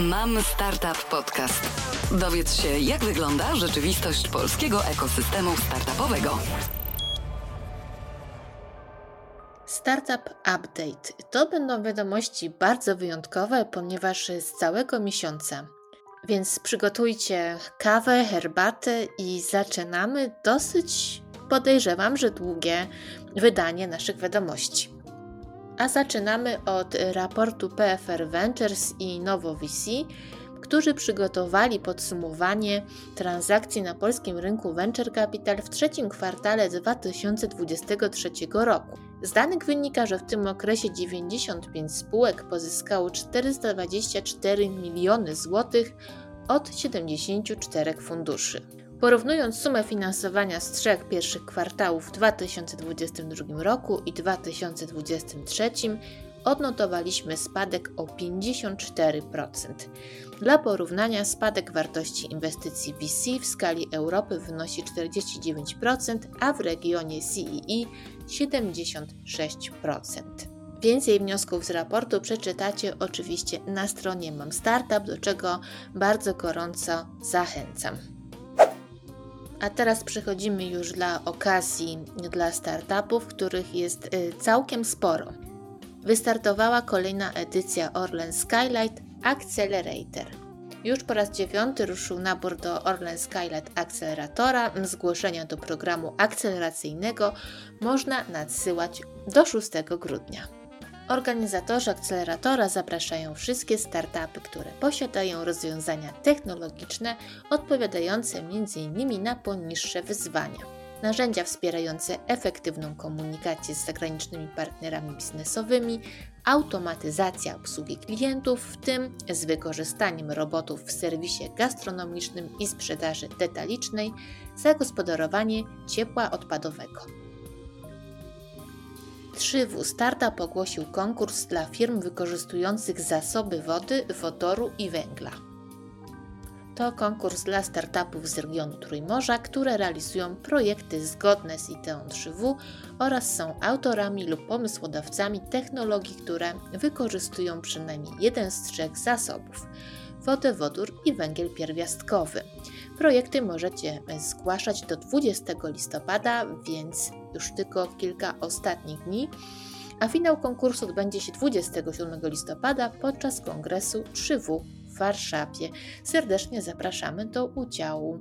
Mam Startup Podcast. Dowiedz się, jak wygląda rzeczywistość polskiego ekosystemu startupowego. Startup Update. To będą wiadomości bardzo wyjątkowe, ponieważ z całego miesiąca. Więc przygotujcie kawę, herbatę i zaczynamy dosyć, podejrzewam, że długie wydanie naszych wiadomości. A zaczynamy od raportu PFR Ventures i Novo VC, którzy przygotowali podsumowanie transakcji na polskim rynku Venture Capital w trzecim kwartale 2023 roku. Z danych wynika, że w tym okresie 95 spółek pozyskało 424 miliony złotych od 74 funduszy. Porównując sumę finansowania z trzech pierwszych kwartałów w 2022 roku i 2023, odnotowaliśmy spadek o 54%. Dla porównania spadek wartości inwestycji VC w skali Europy wynosi 49%, a w regionie CEE 76%. Więcej wniosków z raportu przeczytacie oczywiście na stronie Mam Startup, do czego bardzo gorąco zachęcam. A teraz przechodzimy już dla okazji dla startupów, których jest y, całkiem sporo. Wystartowała kolejna edycja Orlen Skylight Accelerator. Już po raz dziewiąty ruszył nabór do Orlen Skylight Acceleratora. Zgłoszenia do programu akceleracyjnego można nadsyłać do 6 grudnia. Organizatorzy akceleratora zapraszają wszystkie startupy, które posiadają rozwiązania technologiczne odpowiadające m.in. na poniższe wyzwania. Narzędzia wspierające efektywną komunikację z zagranicznymi partnerami biznesowymi, automatyzacja obsługi klientów, w tym z wykorzystaniem robotów w serwisie gastronomicznym i sprzedaży detalicznej, zagospodarowanie ciepła odpadowego. 3W Startup ogłosił konkurs dla firm wykorzystujących zasoby wody, wodoru i węgla. To konkurs dla startupów z regionu Trójmorza, które realizują projekty zgodne z ideą 3W oraz są autorami lub pomysłodawcami technologii, które wykorzystują przynajmniej jeden z trzech zasobów wodę, wodór i węgiel pierwiastkowy. Projekty możecie zgłaszać do 20 listopada, więc już tylko kilka ostatnich dni, a finał konkursu odbędzie się 27 listopada podczas kongresu 3W w Warszawie. Serdecznie zapraszamy do udziału.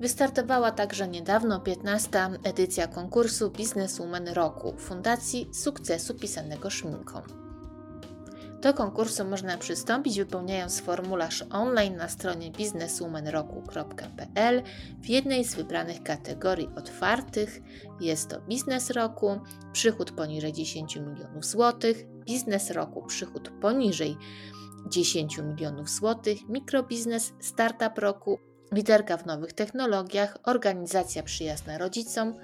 Wystartowała także niedawno 15. edycja konkursu Bizneswoman Roku Fundacji Sukcesu Pisanego Szminką. Do konkursu można przystąpić wypełniając formularz online na stronie bizneswomanroku.pl w jednej z wybranych kategorii otwartych. Jest to biznes roku, przychód poniżej 10 milionów złotych, biznes roku, przychód poniżej 10 milionów złotych, mikrobiznes, startup roku, liderka w nowych technologiach, organizacja przyjazna rodzicom,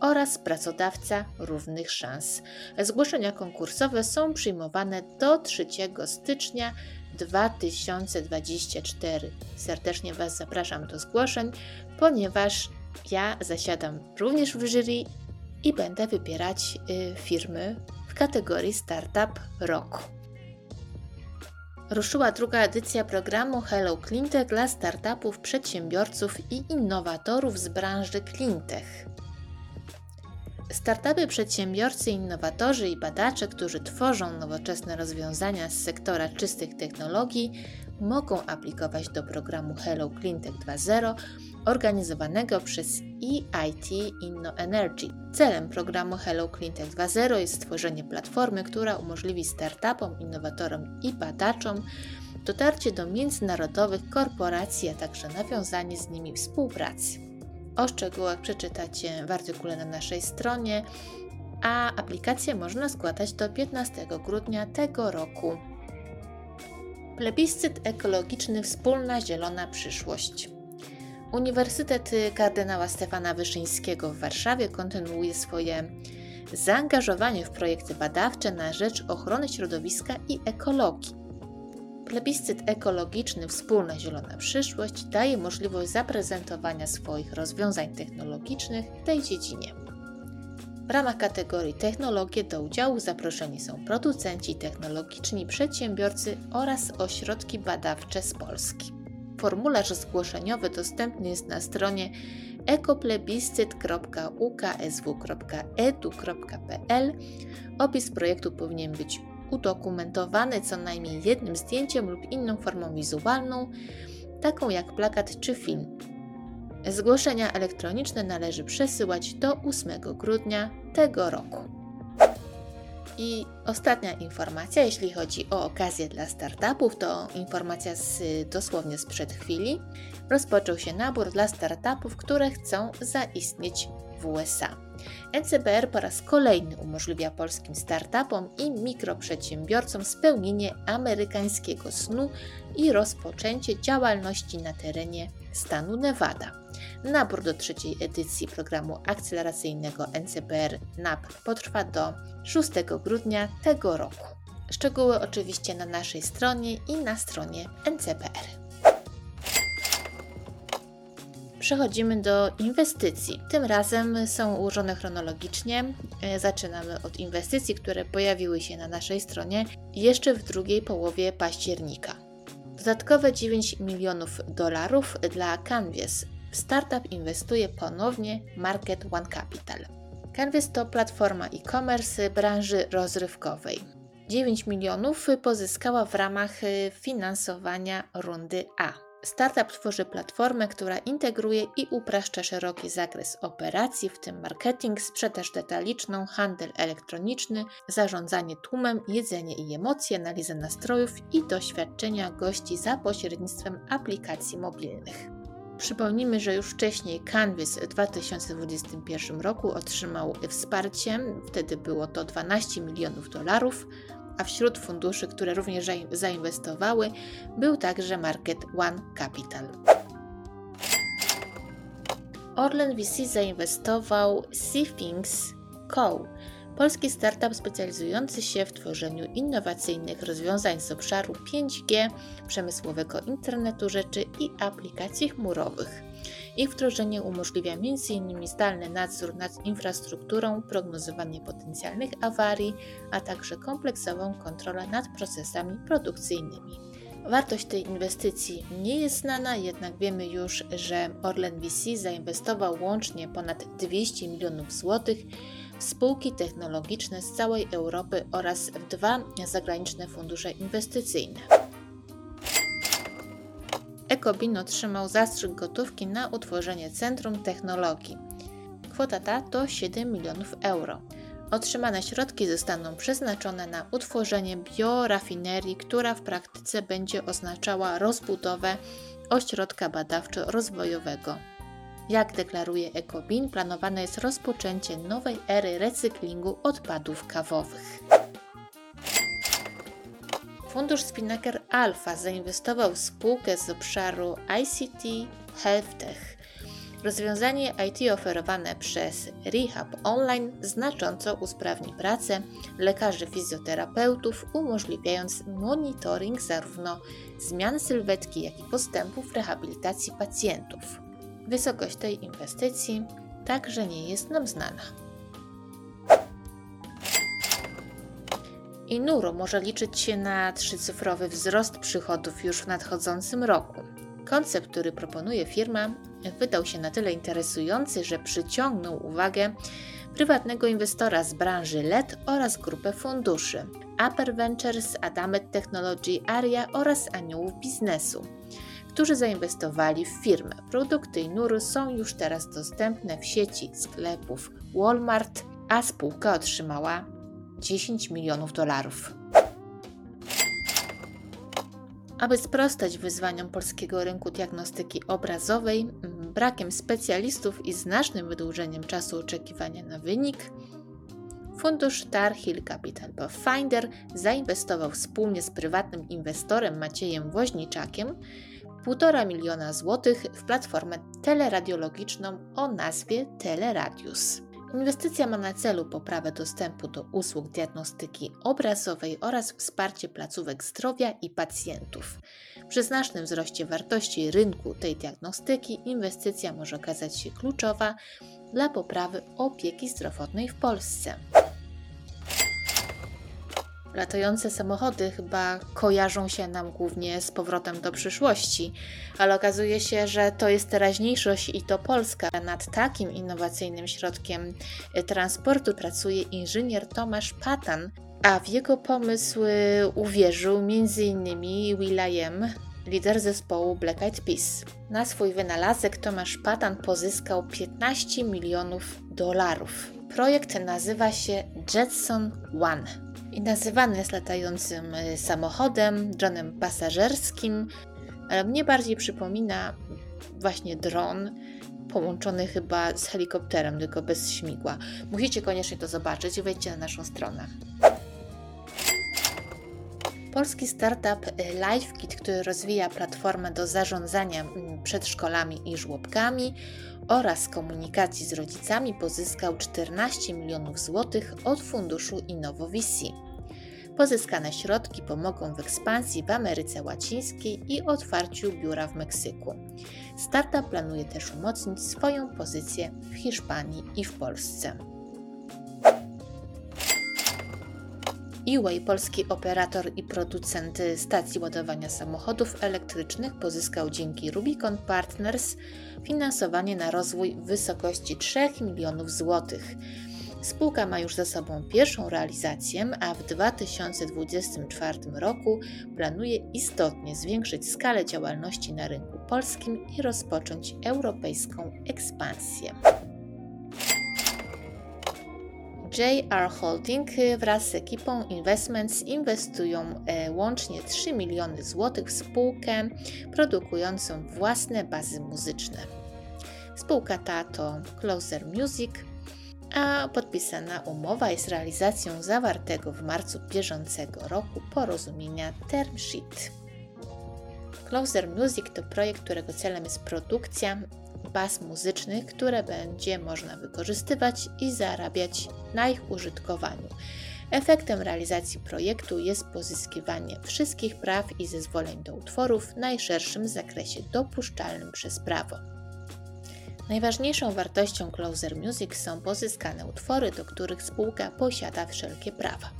oraz pracodawca równych szans. Zgłoszenia konkursowe są przyjmowane do 3 stycznia 2024. Serdecznie Was zapraszam do zgłoszeń, ponieważ ja zasiadam również w jury i będę wybierać y, firmy w kategorii Startup Roku. Ruszyła druga edycja programu Hello Cleantech dla startupów, przedsiębiorców i innowatorów z branży cleantech. Startupy, przedsiębiorcy, innowatorzy i badacze, którzy tworzą nowoczesne rozwiązania z sektora czystych technologii, mogą aplikować do programu Hello Cleantech 2.0 organizowanego przez EIT InnoEnergy. Celem programu Hello Cleantech 2.0 jest stworzenie platformy, która umożliwi startupom, innowatorom i badaczom dotarcie do międzynarodowych korporacji, a także nawiązanie z nimi współpracy. O szczegółach przeczytacie w artykule na naszej stronie, a aplikację można składać do 15 grudnia tego roku. Plebiscyt ekologiczny Wspólna Zielona Przyszłość. Uniwersytet kardynała Stefana Wyszyńskiego w Warszawie kontynuuje swoje zaangażowanie w projekty badawcze na rzecz ochrony środowiska i ekologii. Plebiscyt ekologiczny Wspólna Zielona Przyszłość daje możliwość zaprezentowania swoich rozwiązań technologicznych w tej dziedzinie. W ramach kategorii technologie do udziału zaproszeni są producenci technologiczni, przedsiębiorcy oraz ośrodki badawcze z Polski. Formularz zgłoszeniowy dostępny jest na stronie ekoplebiscyt.uksw.edu.pl. Opis projektu powinien być udokumentowany co najmniej jednym zdjęciem lub inną formą wizualną, taką jak plakat czy film. Zgłoszenia elektroniczne należy przesyłać do 8 grudnia tego roku. I ostatnia informacja, jeśli chodzi o okazję dla startupów, to informacja z, dosłownie sprzed chwili. Rozpoczął się nabór dla startupów, które chcą zaistnieć w USA. NCBR po raz kolejny umożliwia polskim startupom i mikroprzedsiębiorcom spełnienie amerykańskiego snu i rozpoczęcie działalności na terenie stanu Nevada. Nabór do trzeciej edycji programu akceleracyjnego NCBR NAP potrwa do 6 grudnia tego roku. Szczegóły oczywiście na naszej stronie i na stronie NCBR. Przechodzimy do inwestycji. Tym razem są ułożone chronologicznie. E, zaczynamy od inwestycji, które pojawiły się na naszej stronie jeszcze w drugiej połowie października. Dodatkowe 9 milionów dolarów dla Canvas. Startup inwestuje ponownie Market One Capital. Canvas to platforma e-commerce branży rozrywkowej. 9 milionów pozyskała w ramach finansowania rundy A. Startup tworzy platformę, która integruje i upraszcza szeroki zakres operacji, w tym marketing, sprzedaż detaliczną, handel elektroniczny, zarządzanie tłumem, jedzenie i emocje, analizę nastrojów i doświadczenia gości za pośrednictwem aplikacji mobilnych. Przypomnijmy, że już wcześniej Canvas w 2021 roku otrzymał wsparcie, wtedy było to 12 milionów dolarów a wśród funduszy, które również zainwestowały, był także Market One Capital. Orlen VC zainwestował Seafings Co., polski startup specjalizujący się w tworzeniu innowacyjnych rozwiązań z obszaru 5G, przemysłowego internetu rzeczy i aplikacji chmurowych. Ich wdrożenie umożliwia m.in. zdalny nadzór nad infrastrukturą, prognozowanie potencjalnych awarii, a także kompleksową kontrolę nad procesami produkcyjnymi. Wartość tej inwestycji nie jest znana, jednak wiemy już, że Orlen VC zainwestował łącznie ponad 200 milionów złotych w spółki technologiczne z całej Europy oraz w dwa zagraniczne fundusze inwestycyjne. Ekobin otrzymał zastrzyk gotówki na utworzenie Centrum Technologii. Kwota ta to 7 milionów euro. Otrzymane środki zostaną przeznaczone na utworzenie biorafinerii, która w praktyce będzie oznaczała rozbudowę ośrodka badawczo-rozwojowego. Jak deklaruje Ekobin, planowane jest rozpoczęcie nowej ery recyklingu odpadów kawowych. Fundusz Spinnaker Alpha zainwestował w spółkę z obszaru ICT HealthTech. Rozwiązanie IT oferowane przez Rehab Online znacząco usprawni pracę lekarzy fizjoterapeutów, umożliwiając monitoring zarówno zmian sylwetki, jak i postępów rehabilitacji pacjentów. Wysokość tej inwestycji także nie jest nam znana. I Nuro może liczyć się na trzycyfrowy wzrost przychodów już w nadchodzącym roku. Koncept, który proponuje firma, wydał się na tyle interesujący, że przyciągnął uwagę prywatnego inwestora z branży LED oraz grupę funduszy Upper Ventures, Adamet Technology Aria oraz Aniołów Biznesu, którzy zainwestowali w firmę. Produkty Inuru są już teraz dostępne w sieci sklepów Walmart, a spółka otrzymała 10 milionów dolarów. Aby sprostać wyzwaniom polskiego rynku diagnostyki obrazowej, brakiem specjalistów i znacznym wydłużeniem czasu oczekiwania na wynik, fundusz Tar Hill Capital Pathfinder zainwestował wspólnie z prywatnym inwestorem Maciejem Woźniczakiem 1,5 miliona złotych w platformę teleradiologiczną o nazwie Teleradius. Inwestycja ma na celu poprawę dostępu do usług diagnostyki obrazowej oraz wsparcie placówek zdrowia i pacjentów. Przy znacznym wzroście wartości rynku tej diagnostyki inwestycja może okazać się kluczowa dla poprawy opieki zdrowotnej w Polsce. Latające samochody chyba kojarzą się nam głównie z powrotem do przyszłości, ale okazuje się, że to jest teraźniejszość i to Polska. Nad takim innowacyjnym środkiem y, transportu pracuje inżynier Tomasz Patan, a w jego pomysł uwierzył m.in. Will.i.am, lider zespołu Black Eyed Peas. Na swój wynalazek Tomasz Patan pozyskał 15 milionów dolarów. Projekt nazywa się Jetson One i nazywany jest latającym y, samochodem, dronem pasażerskim, ale mnie bardziej przypomina właśnie dron połączony chyba z helikopterem, tylko bez śmigła. Musicie koniecznie to zobaczyć i wejdźcie na naszą stronę. Polski startup y, LifeKit, który rozwija platformę do zarządzania mm, przedszkolami i żłobkami oraz komunikacji z rodzicami, pozyskał 14 milionów złotych od funduszu InnovoVC. Pozyskane środki pomogą w ekspansji w Ameryce Łacińskiej i otwarciu biura w Meksyku. Startup planuje też umocnić swoją pozycję w Hiszpanii i w Polsce. E-Way, polski operator i producent stacji ładowania samochodów elektrycznych, pozyskał dzięki Rubicon Partners finansowanie na rozwój w wysokości 3 milionów złotych. Spółka ma już za sobą pierwszą realizację, a w 2024 roku planuje istotnie zwiększyć skalę działalności na rynku polskim i rozpocząć europejską ekspansję. JR Holding wraz z ekipą Investments inwestują e, łącznie 3 miliony złotych w spółkę produkującą własne bazy muzyczne. Spółka ta to Closer Music, a podpisana umowa jest realizacją zawartego w marcu bieżącego roku porozumienia Term Sheet. Closer Music to projekt, którego celem jest produkcja baz muzycznych, które będzie można wykorzystywać i zarabiać na ich użytkowaniu. Efektem realizacji projektu jest pozyskiwanie wszystkich praw i zezwoleń do utworów w najszerszym zakresie dopuszczalnym przez prawo. Najważniejszą wartością Closer Music są pozyskane utwory, do których spółka posiada wszelkie prawa.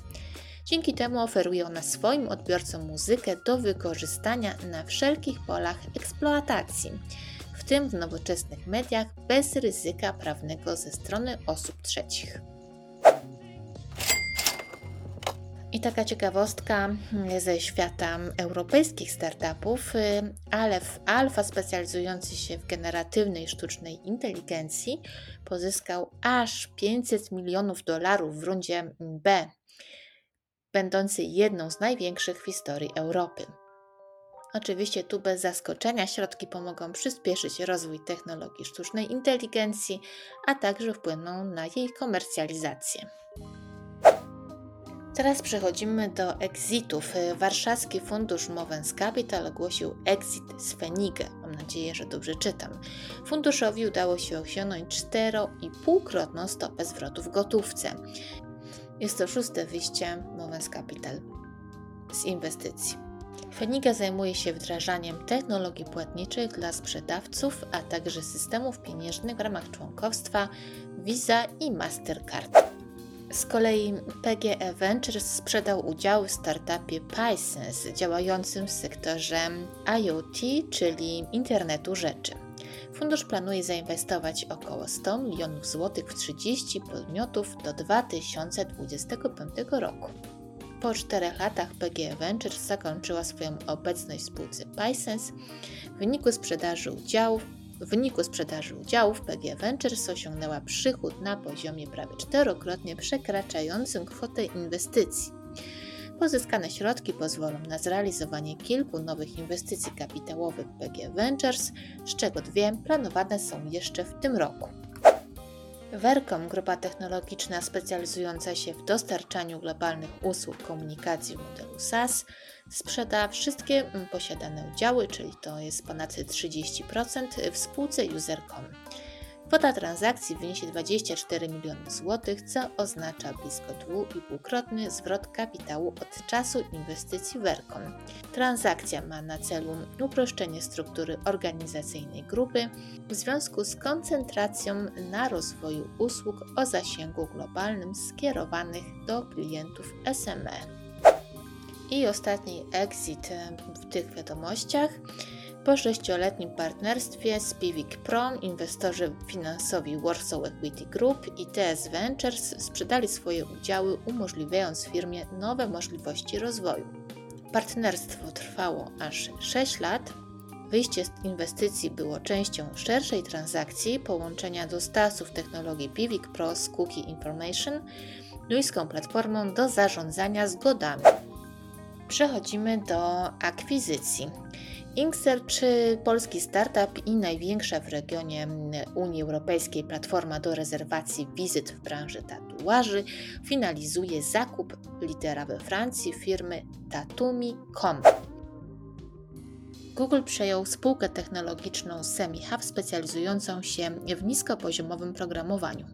Dzięki temu oferuje ona swoim odbiorcom muzykę do wykorzystania na wszelkich polach eksploatacji, w tym w nowoczesnych mediach bez ryzyka prawnego ze strony osób trzecich. I taka ciekawostka ze świata europejskich startupów, y, Aleph Alpha specjalizujący się w generatywnej sztucznej inteligencji pozyskał aż 500 milionów dolarów w rundzie B, będącej jedną z największych w historii Europy. Oczywiście tu bez zaskoczenia środki pomogą przyspieszyć rozwój technologii sztucznej inteligencji, a także wpłyną na jej komercjalizację. Teraz przechodzimy do exitów. Warszawski Fundusz Movens Capital ogłosił exit z Fenige. Mam nadzieję, że dobrze czytam. Funduszowi udało się osiągnąć 4,5-krotną stopę zwrotu w gotówce. Jest to szóste wyjście Movens Capital z inwestycji. Feniga zajmuje się wdrażaniem technologii płatniczych dla sprzedawców, a także systemów pieniężnych w ramach członkowstwa Visa i Mastercard. Z kolei PGE Ventures sprzedał udział w startupie Pysense działającym w sektorze IoT, czyli internetu rzeczy. Fundusz planuje zainwestować około 100 milionów złotych w 30 podmiotów do 2025 roku. Po czterech latach PGE Ventures zakończyła swoją obecność w spółce Pysense w wyniku sprzedaży udziałów w wyniku sprzedaży udziałów PG Ventures osiągnęła przychód na poziomie prawie czterokrotnie przekraczającym kwotę inwestycji. Pozyskane środki pozwolą na zrealizowanie kilku nowych inwestycji kapitałowych PG Ventures, z czego dwie planowane są jeszcze w tym roku. Vercom, grupa technologiczna specjalizująca się w dostarczaniu globalnych usług komunikacji w modelu SaaS, sprzeda wszystkie posiadane udziały, czyli to jest ponad 30% w spółce User.com. Kwota transakcji wyniesie 24 miliony złotych, co oznacza blisko dwuipółkrotny zwrot kapitału od czasu inwestycji w Erkon. Transakcja ma na celu uproszczenie struktury organizacyjnej grupy w związku z koncentracją na rozwoju usług o zasięgu globalnym skierowanych do klientów SME. I ostatni exit w tych wiadomościach. Po sześcioletnim partnerstwie z Piwik Prom inwestorzy finansowi Warsaw Equity Group i TS Ventures sprzedali swoje udziały, umożliwiając firmie nowe możliwości rozwoju. Partnerstwo trwało aż 6 lat. Wyjście z inwestycji było częścią szerszej transakcji połączenia dostawców technologii Piwik Pro z Cookie Information, duńską platformą do zarządzania zgodami. Przechodzimy do akwizycji. Inksearch, polski startup i największa w regionie Unii Europejskiej platforma do rezerwacji wizyt w branży tatuaży, finalizuje zakup litera we Francji firmy Tatumi.com. Google przejął spółkę technologiczną SemiHub specjalizującą się w niskopoziomowym programowaniu.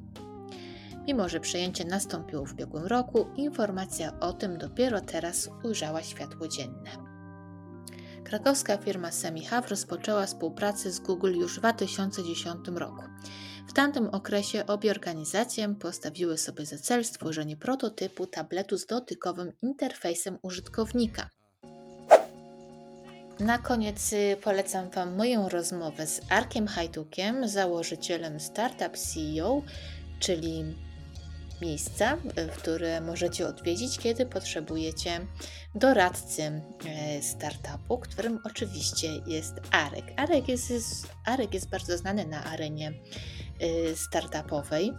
Mimo, że przejęcie nastąpiło w ubiegłym roku, informacja o tym dopiero teraz ujrzała światło dzienne. Krakowska firma SemiHub rozpoczęła współpracę z Google już w 2010 roku. W tamtym okresie obie organizacje postawiły sobie za cel stworzenie prototypu tabletu z dotykowym interfejsem użytkownika. Na koniec y, polecam Wam moją rozmowę z Arkiem Hajdukiem, założycielem Startup CEO, czyli miejsca, które możecie odwiedzić, kiedy potrzebujecie doradcy e, startupu, którym oczywiście jest Arek. Arek jest, Arek jest bardzo znany na arenie e, startupowej.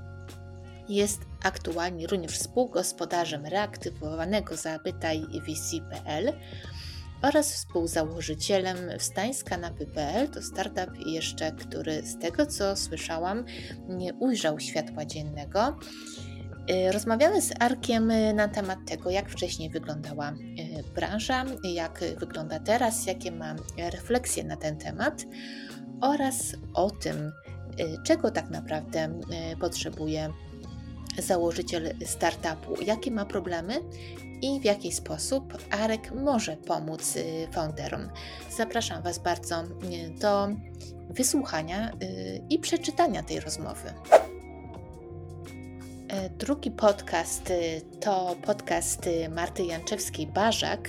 Jest aktualnie również współgospodarzem reaktywowanego Zapytaj VC.pl oraz współzałożycielem Wstańska na PPL. To startup jeszcze, który z tego co słyszałam nie ujrzał światła dziennego. Y, rozmawiamy z Arkiem y, na temat tego, jak wcześniej wyglądała y, branża, jak wygląda teraz, jakie ma refleksje na ten temat oraz o tym, czego tak naprawdę potrzebuje założyciel startupu, jakie ma problemy i w jaki sposób Arek może pomóc founderom. Zapraszam Was bardzo do wysłuchania i przeczytania tej rozmowy. Drugi podcast y, to podcast y, Marty Janczewskiej-Barzak.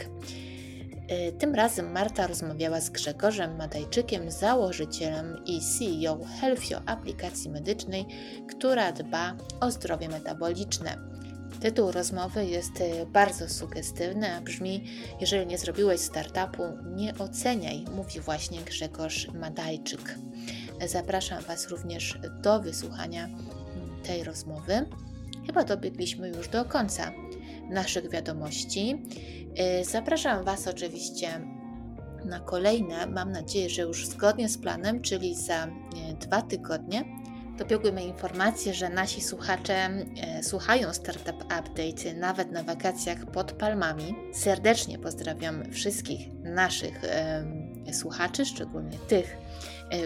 E, tym razem Marta rozmawiała z Grzegorzem Madajczykiem, założycielem i CEO Healthio aplikacji medycznej, która dba o zdrowie metaboliczne. Tytuł rozmowy jest y, bardzo sugestywny, a brzmi: Jeżeli nie zrobiłeś startupu, nie oceniaj, mówi właśnie Grzegorz Madajczyk. Zapraszam Was również do wysłuchania tej rozmowy. Chyba dobiegliśmy już do końca naszych wiadomości. Y, zapraszam Was oczywiście na kolejne, mam nadzieję, że już zgodnie z planem, czyli za y, dwa tygodnie. Dobiegły mnie informacje, że nasi słuchacze y, słuchają Startup Update nawet na wakacjach pod palmami. Serdecznie pozdrawiam wszystkich naszych słuchaczy, szczególnie tych,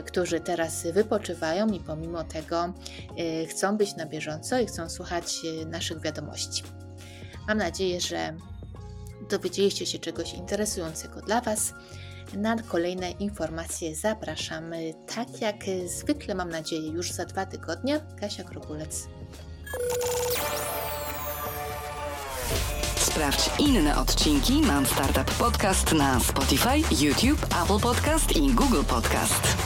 którzy teraz wypoczywają i pomimo tego e, chcą być na bieżąco i chcą słuchać e, naszych wiadomości. Mam nadzieję, że dowiedzieliście się czegoś interesującego dla Was. Na kolejne informacje zapraszamy, tak jak zwykle mam nadzieję, już za dwa tygodnie. Kasia Krokulec. Sprawdź inne odcinki Mam Startup Podcast na Spotify, YouTube, Apple Podcast i Google Podcast.